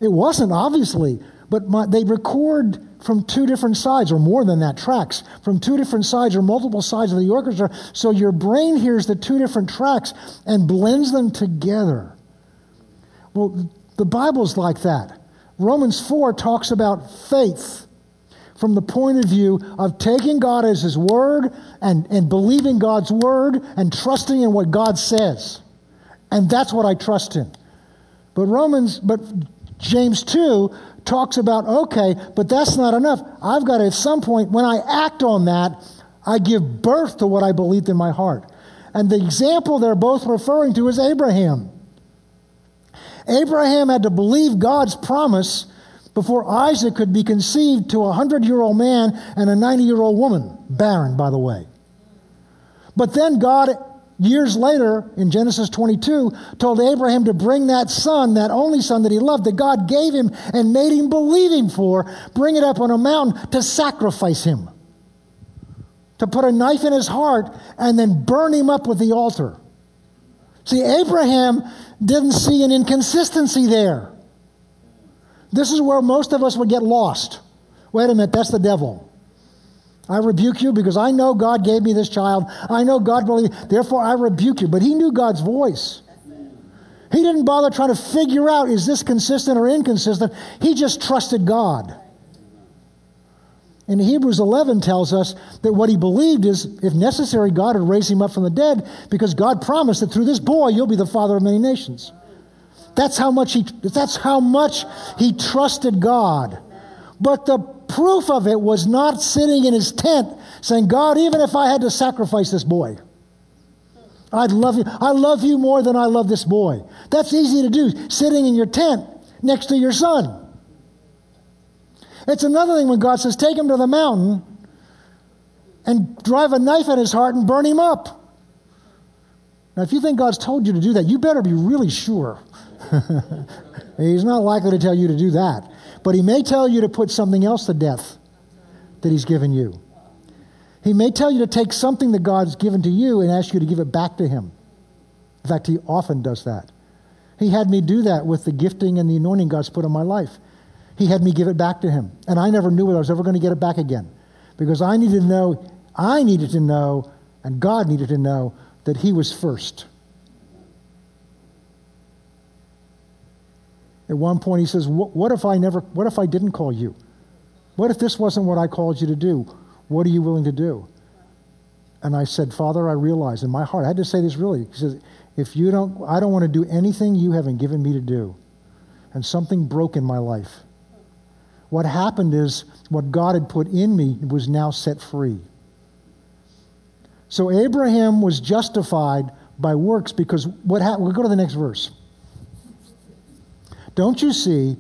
It wasn't, obviously, but my, they record from two different sides, or more than that, tracks, from two different sides or multiple sides of the orchestra. So your brain hears the two different tracks and blends them together. Well, the Bible's like that. Romans 4 talks about faith from the point of view of taking God as His Word and, and believing God's Word and trusting in what God says. And that's what I trust in. But Romans, but James 2 talks about, okay, but that's not enough. I've got to, at some point, when I act on that, I give birth to what I believed in my heart. And the example they're both referring to is Abraham. Abraham had to believe God's promise before Isaac could be conceived to a hundred year old man and a 90 year old woman, barren, by the way. But then God years later, in Genesis 22, told Abraham to bring that son, that only son that he loved, that God gave him and made him believe him for, bring it up on a mountain to sacrifice him. To put a knife in his heart and then burn him up with the altar. See, Abraham didn't see an inconsistency there. This is where most of us would get lost. Wait a minute, that's the devil. I rebuke you because I know God gave me this child. I know God believed, therefore I rebuke you. But he knew God's voice. He didn't bother trying to figure out is this consistent or inconsistent. He just trusted God. And Hebrews 11 tells us that what he believed is, if necessary, God would raise him up from the dead because God promised that through this boy you'll be the father of many nations. That's how much he, that's how much he trusted God. But the proof of it was not sitting in his tent saying, God, even if I had to sacrifice this boy, I'd love you. I love you more than I love this boy. That's easy to do, sitting in your tent next to your son. It's another thing when God says, take him to the mountain and drive a knife in his heart and burn him up. Now, if you think God's told you to do that, you better be really sure. He's not likely to tell you to do that. But he may tell you to put something else to death that he's given you. He may tell you to take something that God's given to you and ask you to give it back to him. In fact, he often does that. He had me do that with the gifting and the anointing God's put on my life. He had me give it back to him. And I never knew whether I was ever going to get it back again. Because I needed to know, I needed to know, and God needed to know that he was first. At one point, he says, What if I never, what if I didn't call you? What if this wasn't what I called you to do? What are you willing to do? And I said, Father, I realize in my heart, I had to say this really. He says, If you don't, I don't want to do anything you haven't given me to do. And something broke in my life. what happened is what God had put in me was now set free. So Abraham was justified by works because what happened? We'll go to the next verse. Don't you see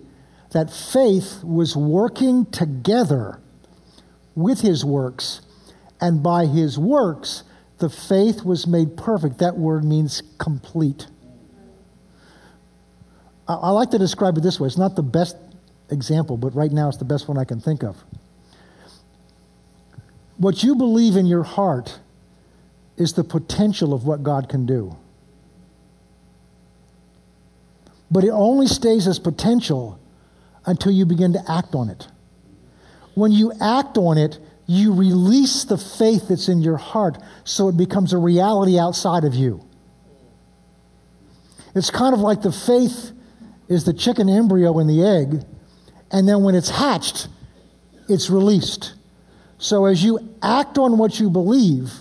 that faith was working together with his works, and by his works, the faith was made perfect. That word means complete. I, I like to describe it this way it's not the best example, but right now it's the best one I can think of. What you believe in your heart is the potential of what God can do. But it only stays as potential until you begin to act on it. When you act on it, you release the faith that's in your heart so it becomes a reality outside of you. It's kind of like the faith is the chicken embryo in the egg, and then when it's hatched, it's released. So as you act on what you believe,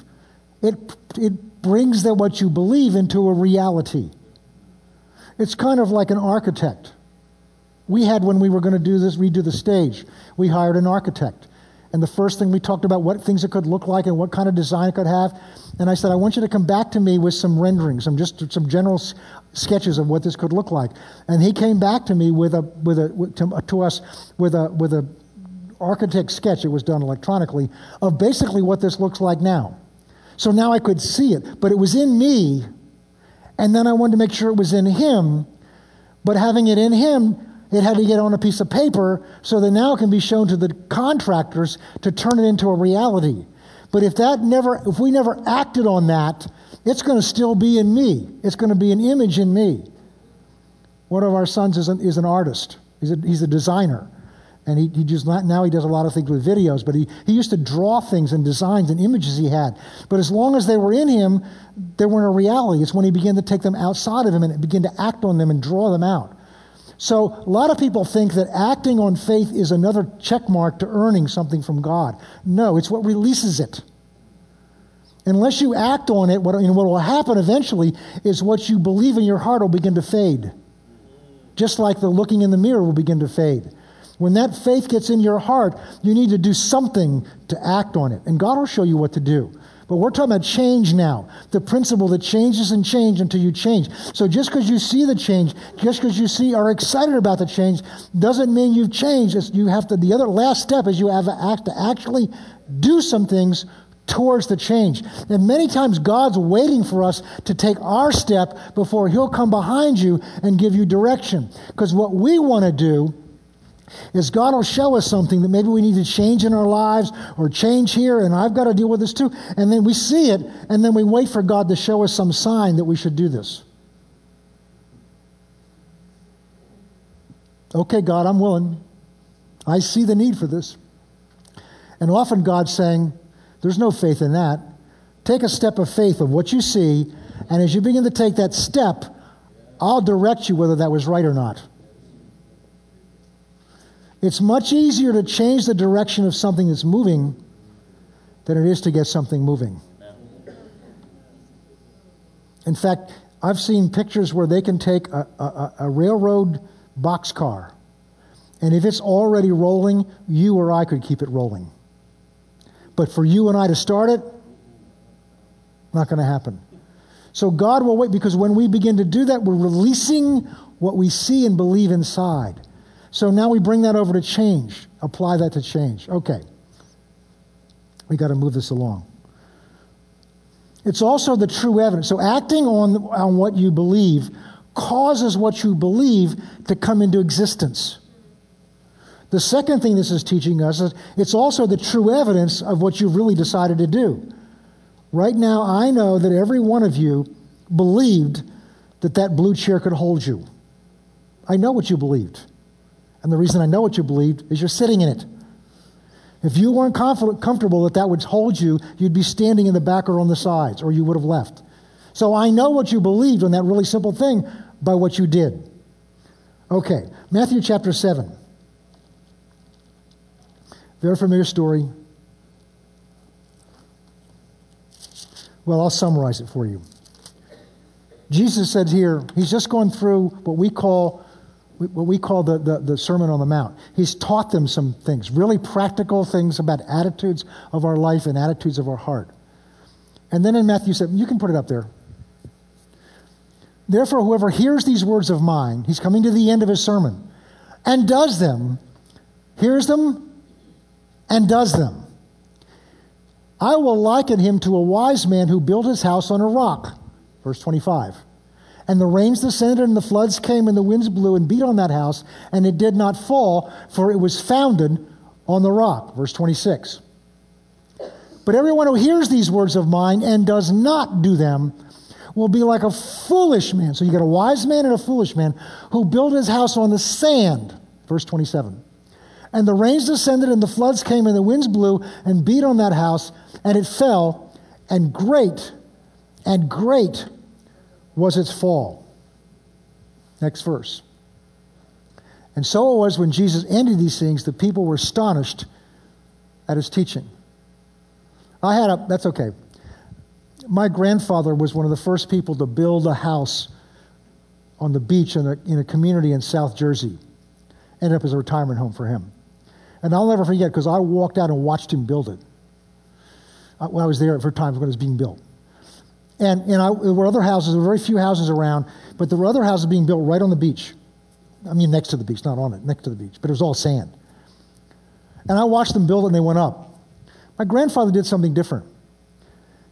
it, it brings that what you believe into a reality. It's kind of like an architect. We had, when we were going to do this, redo the stage, we hired an architect. And the first thing we talked about what things it could look like and what kind of design it could have. And I said, I want you to come back to me with some renderings, some just some general s- sketches of what this could look like. And he came back to me with a with a with, to, to us with a with a architect sketch. It was done electronically of basically what this looks like now. So now I could see it, but it was in me, and then I wanted to make sure it was in him. But having it in him, it had to get on a piece of paper so that now it can be shown to the contractors to turn it into a reality. But if that never, if we never acted on that, it's going to still be in me. It's going to be an image in me. One of our sons is an, is an artist. He's a, he's a designer. And he, he just now he does a lot of things with videos, but he, he used to draw things and designs and images he had. But as long as they were in him, they weren't a reality. It's when he began to take them outside of him and begin to act on them and draw them out. So a lot of people think that acting on faith is another check mark to earning something from God. No, it's what releases it. Unless you act on it, what, what will happen eventually is what you believe in your heart will begin to fade. Just like the looking in the mirror will begin to fade. When that faith gets in your heart, you need to do something to act on it. And God will show you what to do. But we're talking about change now. The principle that changes and change until you change. So just because you see the change, just because you see are excited about the change, doesn't mean you've changed. It's, you have to. The other last step is you have to, act, to actually do some things towards the change. And many times God's waiting for us to take our step before He'll come behind you and give you direction. Because what we want to do is God will show us something that maybe we need to change in our lives or change here, and I've got to deal with this too. And then we see it, and then we wait for God to show us some sign that we should do this. Okay, God, I'm willing. I see the need for this. And often God's saying, There's no faith in that. Take a step of faith of what you see, and as you begin to take that step, I'll direct you whether that was right or not. It's much easier to change the direction of something that's moving than it is to get something moving. In fact, I've seen pictures where they can take a, a, a railroad boxcar, and if it's already rolling, you or I could keep it rolling. But for you and I to start it, not going to happen. So God will wait because when we begin to do that, we're releasing what we see and believe inside. So now we bring that over to change, apply that to change. Okay. We got to move this along. It's also the true evidence. So acting on, on what you believe causes what you believe to come into existence. The second thing this is teaching us is it's also the true evidence of what you've really decided to do. Right now, I know that every one of you believed that that blue chair could hold you. I know what you believed. And the reason I know what you believed is you're sitting in it. If you weren't confident, comfortable that that would hold you, you'd be standing in the back or on the sides, or you would have left. So I know what you believed on that really simple thing by what you did. Okay, Matthew chapter 7. Very familiar story. Well, I'll summarize it for you. Jesus said here, he's just going through what we call what we call the, the, the, Sermon on the Mount. He's taught them some things, really practical things about attitudes of our life and attitudes of our heart. And then in Matthew 7, you can put it up there. Therefore, whoever hears these words of mine, he's coming to the end of his sermon, and does them, hears them, and does them. I will liken him to a wise man who built his house on a rock. Verse 25. And the rains descended, and the floods came, and the winds blew and beat on that house, and it did not fall, for it was founded on the rock. Verse 26. But everyone who hears these words of mine and does not do them will be like a foolish man. So you got a wise man and a foolish man who built his house on the sand. Verse 27. And the rains descended, and the floods came, and the winds blew and beat on that house, and it fell, and great, and great was its fall. Next verse. And so it was when Jesus ended these things, the people were astonished at his teaching. I had a, that's okay. My grandfather was one of the first people to build a house on the beach in a, in a community in South Jersey. Ended up as a retirement home for him. And I'll never forget because I walked out and watched him build it. Uh, I, I was there for times when it was being built. And, and I, there were other houses, there were very few houses around, but there were other houses being built right on the beach. I mean, next to the beach, not on it, next to the beach, but it was all sand. And I watched them build it and they went up. My grandfather did something different.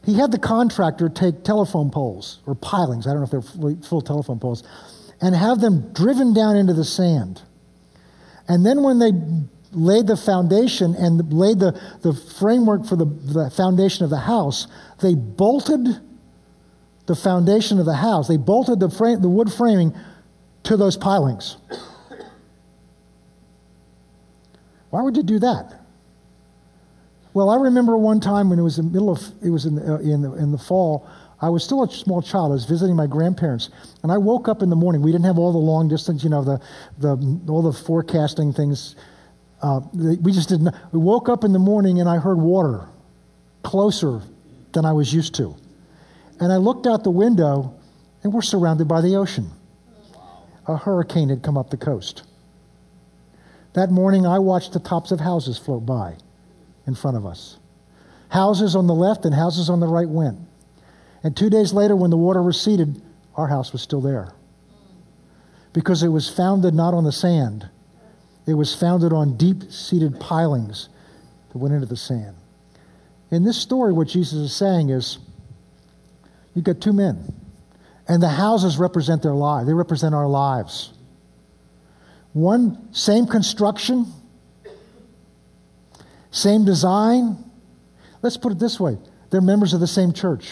He had the contractor take telephone poles or pilings, I don't know if they're full telephone poles, and have them driven down into the sand. And then when they laid the foundation and laid the, the framework for the, the foundation of the house, they bolted the foundation of the house. They bolted the, frame, the wood framing to those pilings. Why would you do that? Well, I remember one time when it was in the middle of it was in the, uh, in the, in the fall. I was still a small child. I was visiting my grandparents, and I woke up in the morning. We didn't have all the long distance, you know, the the all the forecasting things. Uh, we just didn't. We woke up in the morning, and I heard water closer than I was used to. And I looked out the window, and we're surrounded by the ocean. A hurricane had come up the coast. That morning, I watched the tops of houses float by in front of us. Houses on the left and houses on the right went. And two days later, when the water receded, our house was still there. Because it was founded not on the sand, it was founded on deep seated pilings that went into the sand. In this story, what Jesus is saying is You've got two men. And the houses represent their lives, they represent our lives. One, same construction, same design. Let's put it this way they're members of the same church,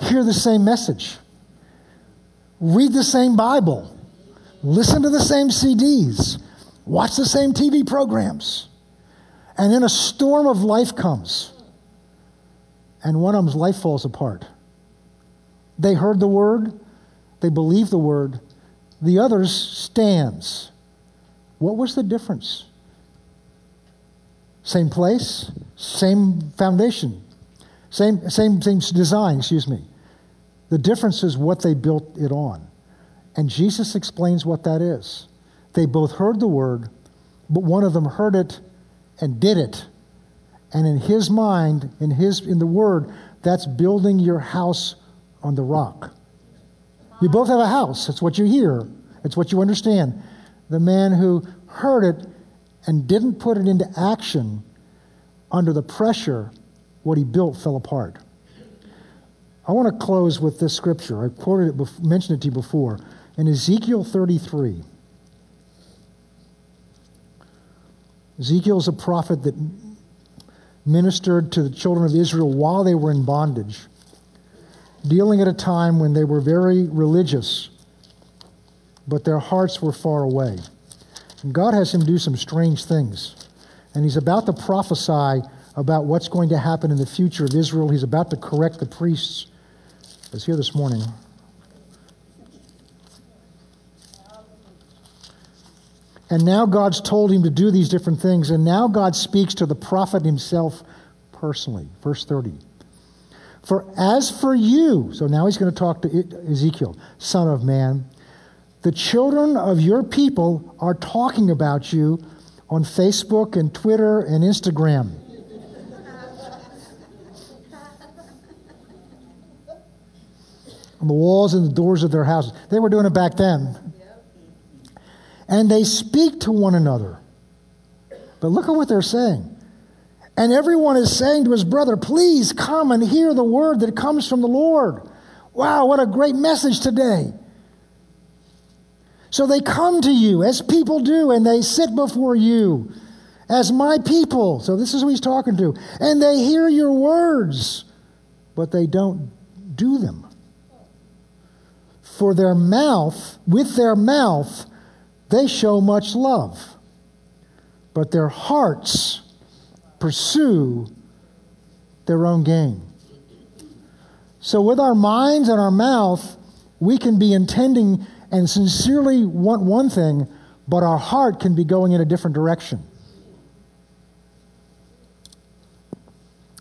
hear the same message, read the same Bible, listen to the same CDs, watch the same TV programs. And then a storm of life comes and one of them's life falls apart. They heard the word, they believed the word, the other's stands. What was the difference? Same place, same foundation, same, same, same design, excuse me. The difference is what they built it on. And Jesus explains what that is. They both heard the word, but one of them heard it and did it and in his mind, in his in the word, that's building your house on the rock. You both have a house. It's what you hear. It's what you understand. The man who heard it and didn't put it into action under the pressure, what he built fell apart. I want to close with this scripture. I quoted it, mentioned it to you before. In Ezekiel 33, Ezekiel is a prophet that ministered to the children of Israel while they were in bondage, dealing at a time when they were very religious, but their hearts were far away. And God has him do some strange things. And he's about to prophesy about what's going to happen in the future of Israel. He's about to correct the priests. I was here this morning. And now God's told him to do these different things. And now God speaks to the prophet himself personally. Verse 30. For as for you, so now he's going to talk to Ezekiel, son of man, The children of your people are talking about you on Facebook and Twitter and Instagram. on the walls and the doors of their houses. They were doing it back then. And they speak to one another. But look at what they're saying. And everyone is saying to his brother, Please come and hear the word that comes from the Lord. Wow, what a great message today. So they come to you as people do, and they sit before you as my people. So this is who he's talking to. And they hear your words, but they don't do them. For their mouth, with their mouth, they show much love, but their hearts pursue their own gain. So, with our minds and our mouth, we can be intending and sincerely want one thing, but our heart can be going in a different direction.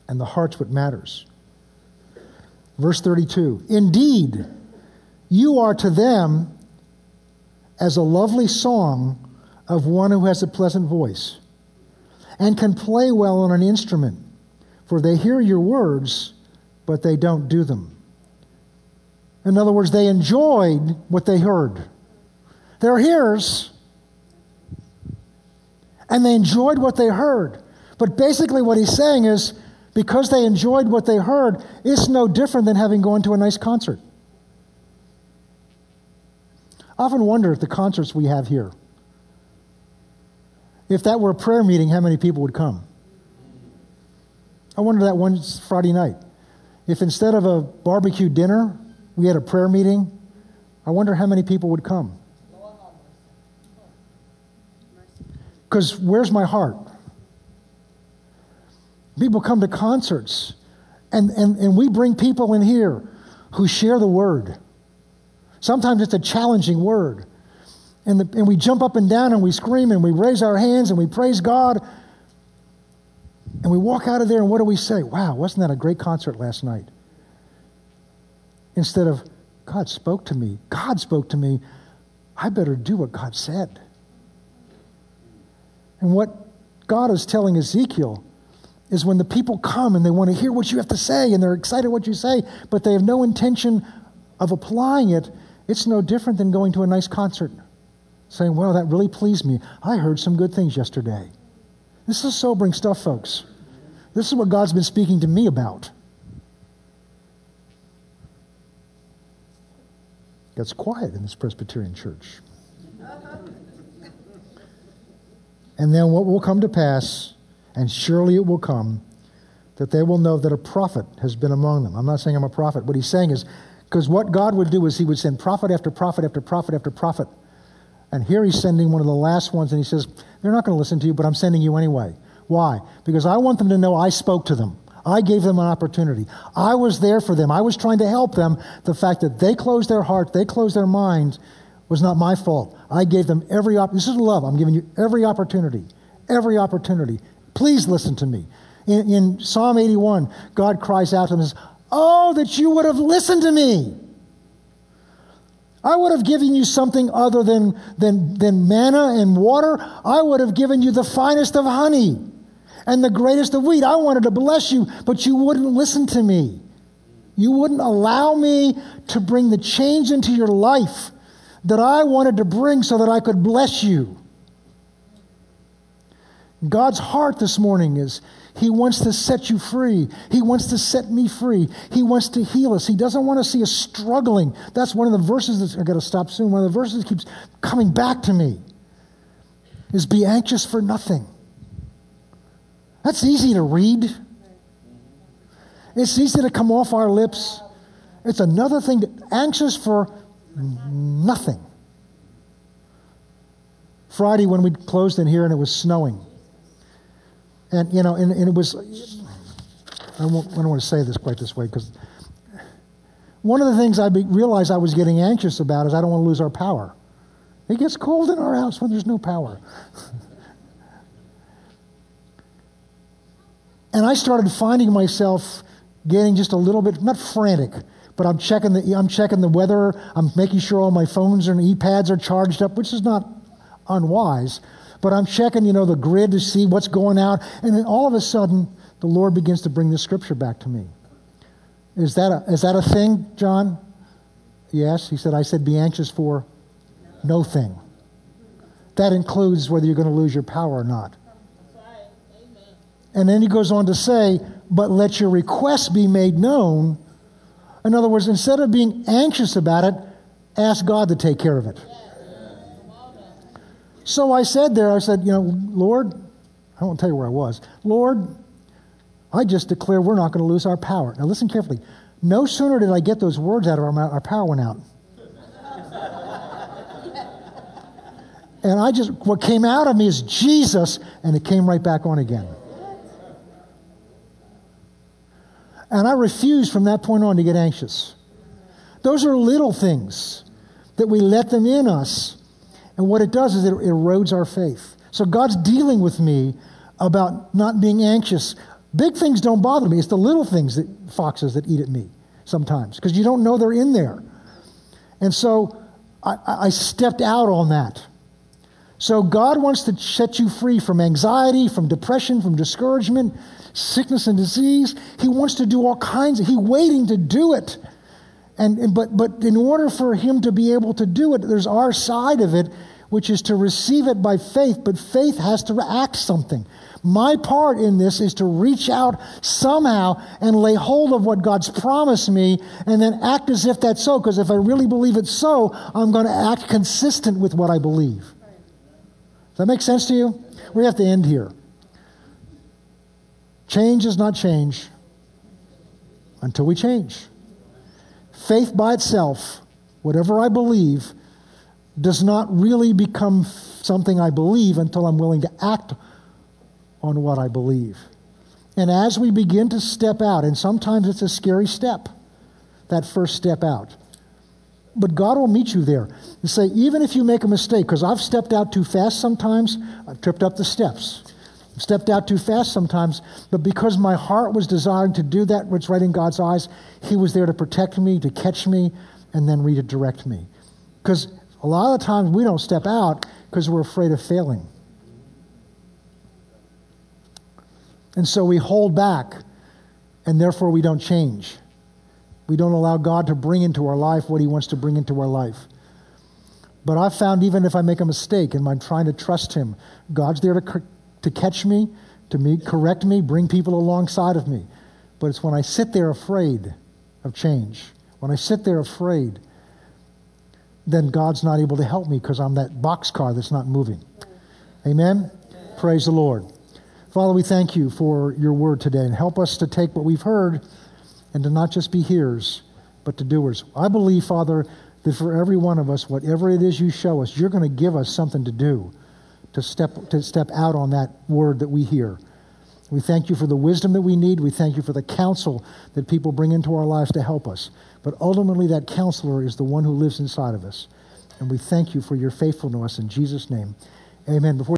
And the heart's what matters. Verse 32 Indeed, you are to them as a lovely song of one who has a pleasant voice and can play well on an instrument, for they hear your words, but they don't do them. In other words, they enjoyed what they heard. They're hearers, and they enjoyed what they heard. But basically, what he's saying is because they enjoyed what they heard, it's no different than having gone to a nice concert. I often wonder at the concerts we have here, if that were a prayer meeting, how many people would come? I wonder that one Friday night. If instead of a barbecue dinner, we had a prayer meeting, I wonder how many people would come. Because where's my heart? People come to concerts, and, and, and we bring people in here who share the word. Sometimes it's a challenging word. And, the, and we jump up and down and we scream and we raise our hands and we praise God. And we walk out of there and what do we say? Wow, wasn't that a great concert last night? Instead of, God spoke to me. God spoke to me. I better do what God said. And what God is telling Ezekiel is when the people come and they want to hear what you have to say and they're excited what you say, but they have no intention of applying it, it's no different than going to a nice concert, saying, Well, that really pleased me. I heard some good things yesterday. This is sobering stuff, folks. This is what God's been speaking to me about. Gets quiet in this Presbyterian church. And then what will come to pass, and surely it will come, that they will know that a prophet has been among them. I'm not saying I'm a prophet. What he's saying is because what God would do is he would send prophet after prophet after prophet after prophet. And here he's sending one of the last ones, and he says, They're not going to listen to you, but I'm sending you anyway. Why? Because I want them to know I spoke to them. I gave them an opportunity. I was there for them. I was trying to help them. The fact that they closed their heart, they closed their minds, was not my fault. I gave them every opportunity. This is love. I'm giving you every opportunity. Every opportunity. Please listen to me. In, in Psalm 81, God cries out to them and says, Oh, that you would have listened to me. I would have given you something other than, than, than manna and water. I would have given you the finest of honey and the greatest of wheat. I wanted to bless you, but you wouldn't listen to me. You wouldn't allow me to bring the change into your life that I wanted to bring so that I could bless you. God's heart this morning is He wants to set you free. He wants to set me free. He wants to heal us. He doesn't want to see us struggling. That's one of the verses that I got to stop soon. One of the verses that keeps coming back to me is be anxious for nothing. That's easy to read. It's easy to come off our lips. It's another thing to anxious for nothing. Friday when we closed in here and it was snowing. And, you know, and, and it was, I, won't, I don't want to say this quite this way because one of the things I be, realized I was getting anxious about is I don't want to lose our power. It gets cold in our house when there's no power. and I started finding myself getting just a little bit, not frantic, but I'm checking the I'm checking the weather. I'm making sure all my phones and e-pads are charged up, which is not unwise. But I'm checking, you know, the grid to see what's going out, and then all of a sudden, the Lord begins to bring the scripture back to me. Is that a, is that a thing, John? Yes. He said, I said, be anxious for no thing. That includes whether you're going to lose your power or not. And then he goes on to say, but let your requests be made known. In other words, instead of being anxious about it, ask God to take care of it. So I said there, I said, you know, Lord, I won't tell you where I was. Lord, I just declare we're not going to lose our power. Now listen carefully. No sooner did I get those words out of our mouth, our power went out. and I just, what came out of me is Jesus, and it came right back on again. And I refuse from that point on to get anxious. Those are little things that we let them in us. And what it does is it erodes our faith. So God's dealing with me about not being anxious. Big things don't bother me. It's the little things that foxes that eat at me sometimes because you don't know they're in there. And so I, I stepped out on that. So God wants to set you free from anxiety, from depression, from discouragement, sickness and disease. He wants to do all kinds of, he's waiting to do it. And, and, but, but in order for him to be able to do it, there's our side of it, which is to receive it by faith, but faith has to act something. My part in this is to reach out somehow and lay hold of what God's promised me and then act as if that's so, because if I really believe it's so, I'm going to act consistent with what I believe. Does that make sense to you? We have to end here. Change is not change until we change. Faith by itself, whatever I believe, does not really become something I believe until I'm willing to act on what I believe. And as we begin to step out, and sometimes it's a scary step, that first step out. But God will meet you there and say, even if you make a mistake, because I've stepped out too fast sometimes, I've tripped up the steps stepped out too fast sometimes, but because my heart was desiring to do that which right in God's eyes, He was there to protect me, to catch me, and then redirect me. Because a lot of the times we don't step out because we're afraid of failing. And so we hold back, and therefore we don't change. We don't allow God to bring into our life what He wants to bring into our life. But I've found even if I make a mistake and I'm trying to trust Him, God's there to to catch me, to meet, correct me, bring people alongside of me. But it's when I sit there afraid of change, when I sit there afraid, then God's not able to help me because I'm that boxcar that's not moving. Amen? Praise the Lord. Father, we thank you for your word today and help us to take what we've heard and to not just be hearers, but to doers. I believe, Father, that for every one of us, whatever it is you show us, you're going to give us something to do to step, to step out on that word that we hear. We thank you for the wisdom that we need. We thank you for the counsel that people bring into our lives to help us. But ultimately, that counselor is the one who lives inside of us. And we thank you for your faithfulness in Jesus' name. Amen. Before